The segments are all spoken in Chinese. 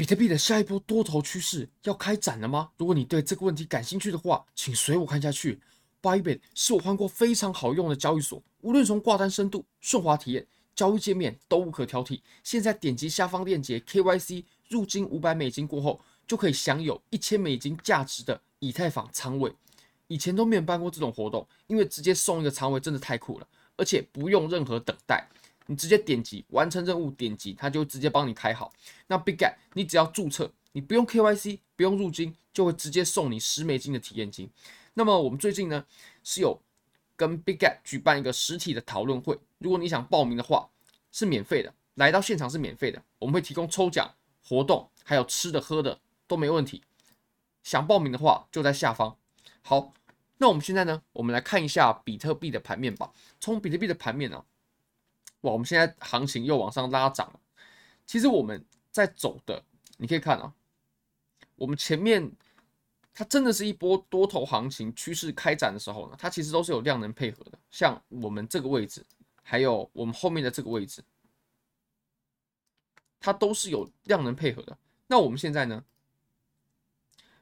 比特币的下一波多头趋势要开展了吗？如果你对这个问题感兴趣的话，请随我看下去。Bybit 是我换过非常好用的交易所，无论从挂单深度、顺滑体验、交易界面都无可挑剔。现在点击下方链接 KYC 入金五百美金过后，就可以享有一千美金价值的以太坊仓位。以前都没有办过这种活动，因为直接送一个仓位真的太酷了，而且不用任何等待。你直接点击完成任务，点击它就直接帮你开好。那 BigGet 你只要注册，你不用 KYC，不用入金，就会直接送你十美金的体验金。那么我们最近呢是有跟 BigGet 举办一个实体的讨论会，如果你想报名的话是免费的，来到现场是免费的，我们会提供抽奖活动，还有吃的喝的都没问题。想报名的话就在下方。好，那我们现在呢，我们来看一下比特币的盘面吧。从比特币的盘面呢、啊。哇，我们现在行情又往上拉涨了。其实我们在走的，你可以看啊，我们前面它真的是一波多头行情趋势开展的时候呢，它其实都是有量能配合的。像我们这个位置，还有我们后面的这个位置，它都是有量能配合的。那我们现在呢，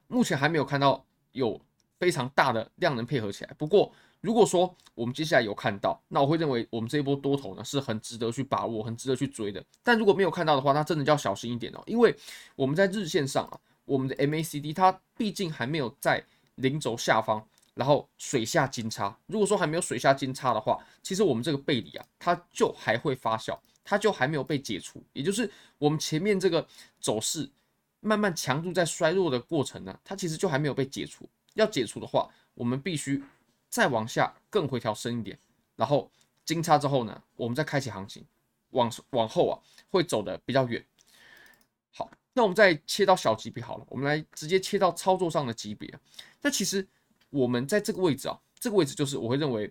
目前还没有看到有非常大的量能配合起来。不过，如果说我们接下来有看到，那我会认为我们这一波多头呢是很值得去把握、很值得去追的。但如果没有看到的话，那真的就要小心一点哦，因为我们在日线上啊，我们的 MACD 它毕竟还没有在零轴下方，然后水下金叉。如果说还没有水下金叉的话，其实我们这个背离啊，它就还会发酵，它就还没有被解除。也就是我们前面这个走势慢慢强度在衰弱的过程呢，它其实就还没有被解除。要解除的话，我们必须。再往下更回调深一点，然后金叉之后呢，我们再开启行情，往往后啊会走得比较远。好，那我们再切到小级别好了，我们来直接切到操作上的级别。那其实我们在这个位置啊，这个位置就是我会认为，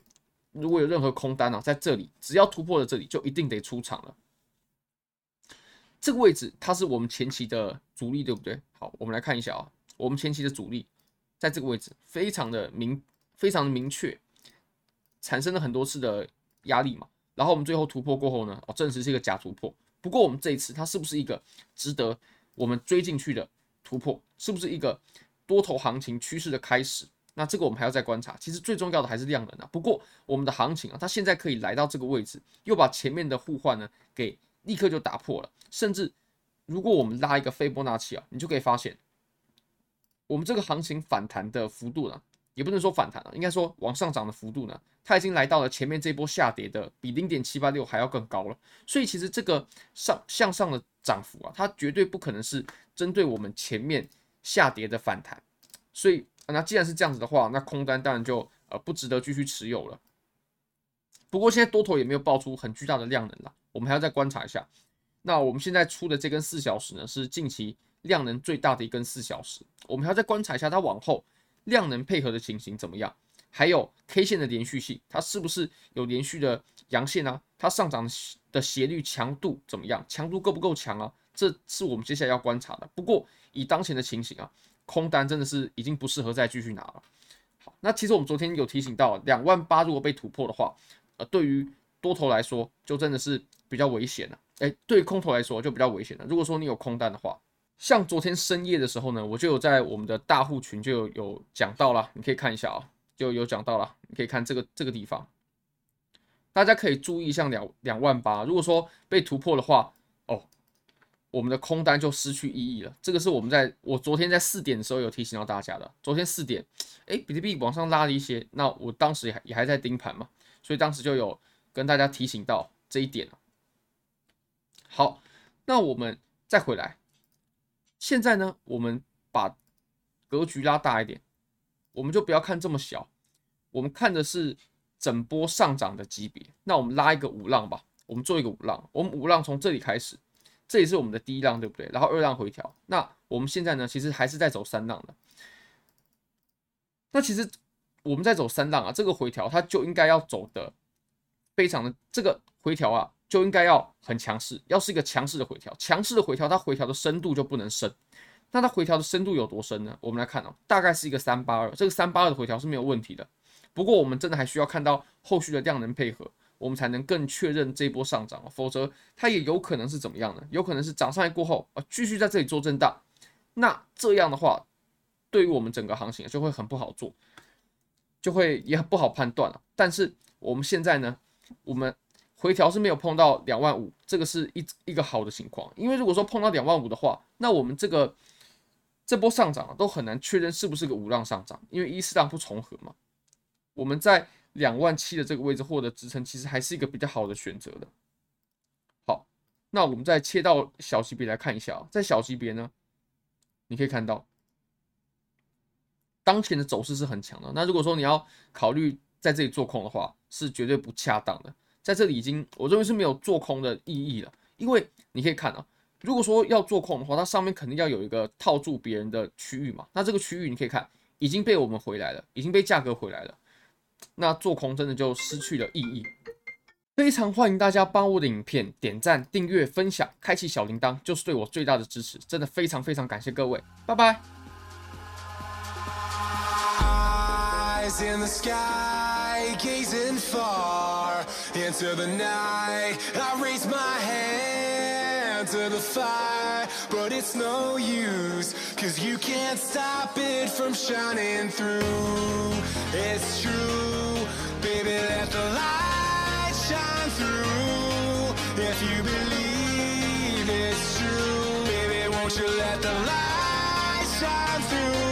如果有任何空单啊，在这里只要突破了这里，就一定得出场了。这个位置它是我们前期的阻力，对不对？好，我们来看一下啊，我们前期的阻力在这个位置非常的明。非常的明确，产生了很多次的压力嘛，然后我们最后突破过后呢，哦，证实是一个假突破。不过我们这一次它是不是一个值得我们追进去的突破？是不是一个多头行情趋势的开始？那这个我们还要再观察。其实最重要的还是量能啊。不过我们的行情啊，它现在可以来到这个位置，又把前面的互换呢给立刻就打破了。甚至如果我们拉一个斐波那契啊，你就可以发现，我们这个行情反弹的幅度呢。也不能说反弹了，应该说往上涨的幅度呢，它已经来到了前面这波下跌的比零点七八六还要更高了。所以其实这个上向上的涨幅啊，它绝对不可能是针对我们前面下跌的反弹。所以那既然是这样子的话，那空单当然就呃不值得继续持有了。不过现在多头也没有爆出很巨大的量能了，我们还要再观察一下。那我们现在出的这根四小时呢，是近期量能最大的一根四小时，我们还要再观察一下它往后。量能配合的情形怎么样？还有 K 线的连续性，它是不是有连续的阳线啊？它上涨的斜率强度怎么样？强度够不够强啊？这是我们接下来要观察的。不过以当前的情形啊，空单真的是已经不适合再继续拿了。好，那其实我们昨天有提醒到，两万八如果被突破的话，呃，对于多头来说就真的是比较危险了。诶，对空头来说就比较危险了。如果说你有空单的话。像昨天深夜的时候呢，我就有在我们的大户群就有有讲到了，你可以看一下啊、就有讲到了，你可以看这个这个地方，大家可以注意像两两万八，如果说被突破的话，哦，我们的空单就失去意义了。这个是我们在我昨天在四点的时候有提醒到大家的，昨天四点，哎，比特币往上拉了一些，那我当时也也还在盯盘嘛，所以当时就有跟大家提醒到这一点。好，那我们再回来。现在呢，我们把格局拉大一点，我们就不要看这么小，我们看的是整波上涨的级别。那我们拉一个五浪吧，我们做一个五浪。我们五浪从这里开始，这里是我们的第一浪，对不对？然后二浪回调。那我们现在呢，其实还是在走三浪的。那其实我们在走三浪啊，这个回调它就应该要走的非常的这个回调啊。就应该要很强势，要是一个强势的回调，强势的回调，它回调的深度就不能深。那它回调的深度有多深呢？我们来看哦，大概是一个三八二，这个三八二的回调是没有问题的。不过我们真的还需要看到后续的量能配合，我们才能更确认这一波上涨，否则它也有可能是怎么样呢？有可能是涨上来过后啊，继续在这里做震荡，那这样的话，对于我们整个行情就会很不好做，就会也很不好判断了。但是我们现在呢，我们回调是没有碰到两万五，这个是一一个好的情况，因为如果说碰到两万五的话，那我们这个这波上涨都很难确认是不是个五浪上涨，因为一四浪不重合嘛，我们在。两万七的这个位置获得支撑，其实还是一个比较好的选择的。好，那我们再切到小级别来看一下啊，在小级别呢，你可以看到当前的走势是很强的。那如果说你要考虑在这里做空的话，是绝对不恰当的。在这里已经我认为是没有做空的意义了。因为你可以看啊如果说要做空的话它上面肯定要有一个套住别人的区域嘛。那这个区域你可以看已经被我们回来了已经被价格回来了。那做空真的就失去了意义。非常欢迎大家帮我的影片点赞订阅分享开启小铃铛就是对我最大的支持真的非常非常感谢各位。拜拜。into the night. I raise my hand to the fire, but it's no use, cause you can't stop it from shining through. It's true, baby, let the light shine through. If you believe it's true, baby, won't you let the light shine through?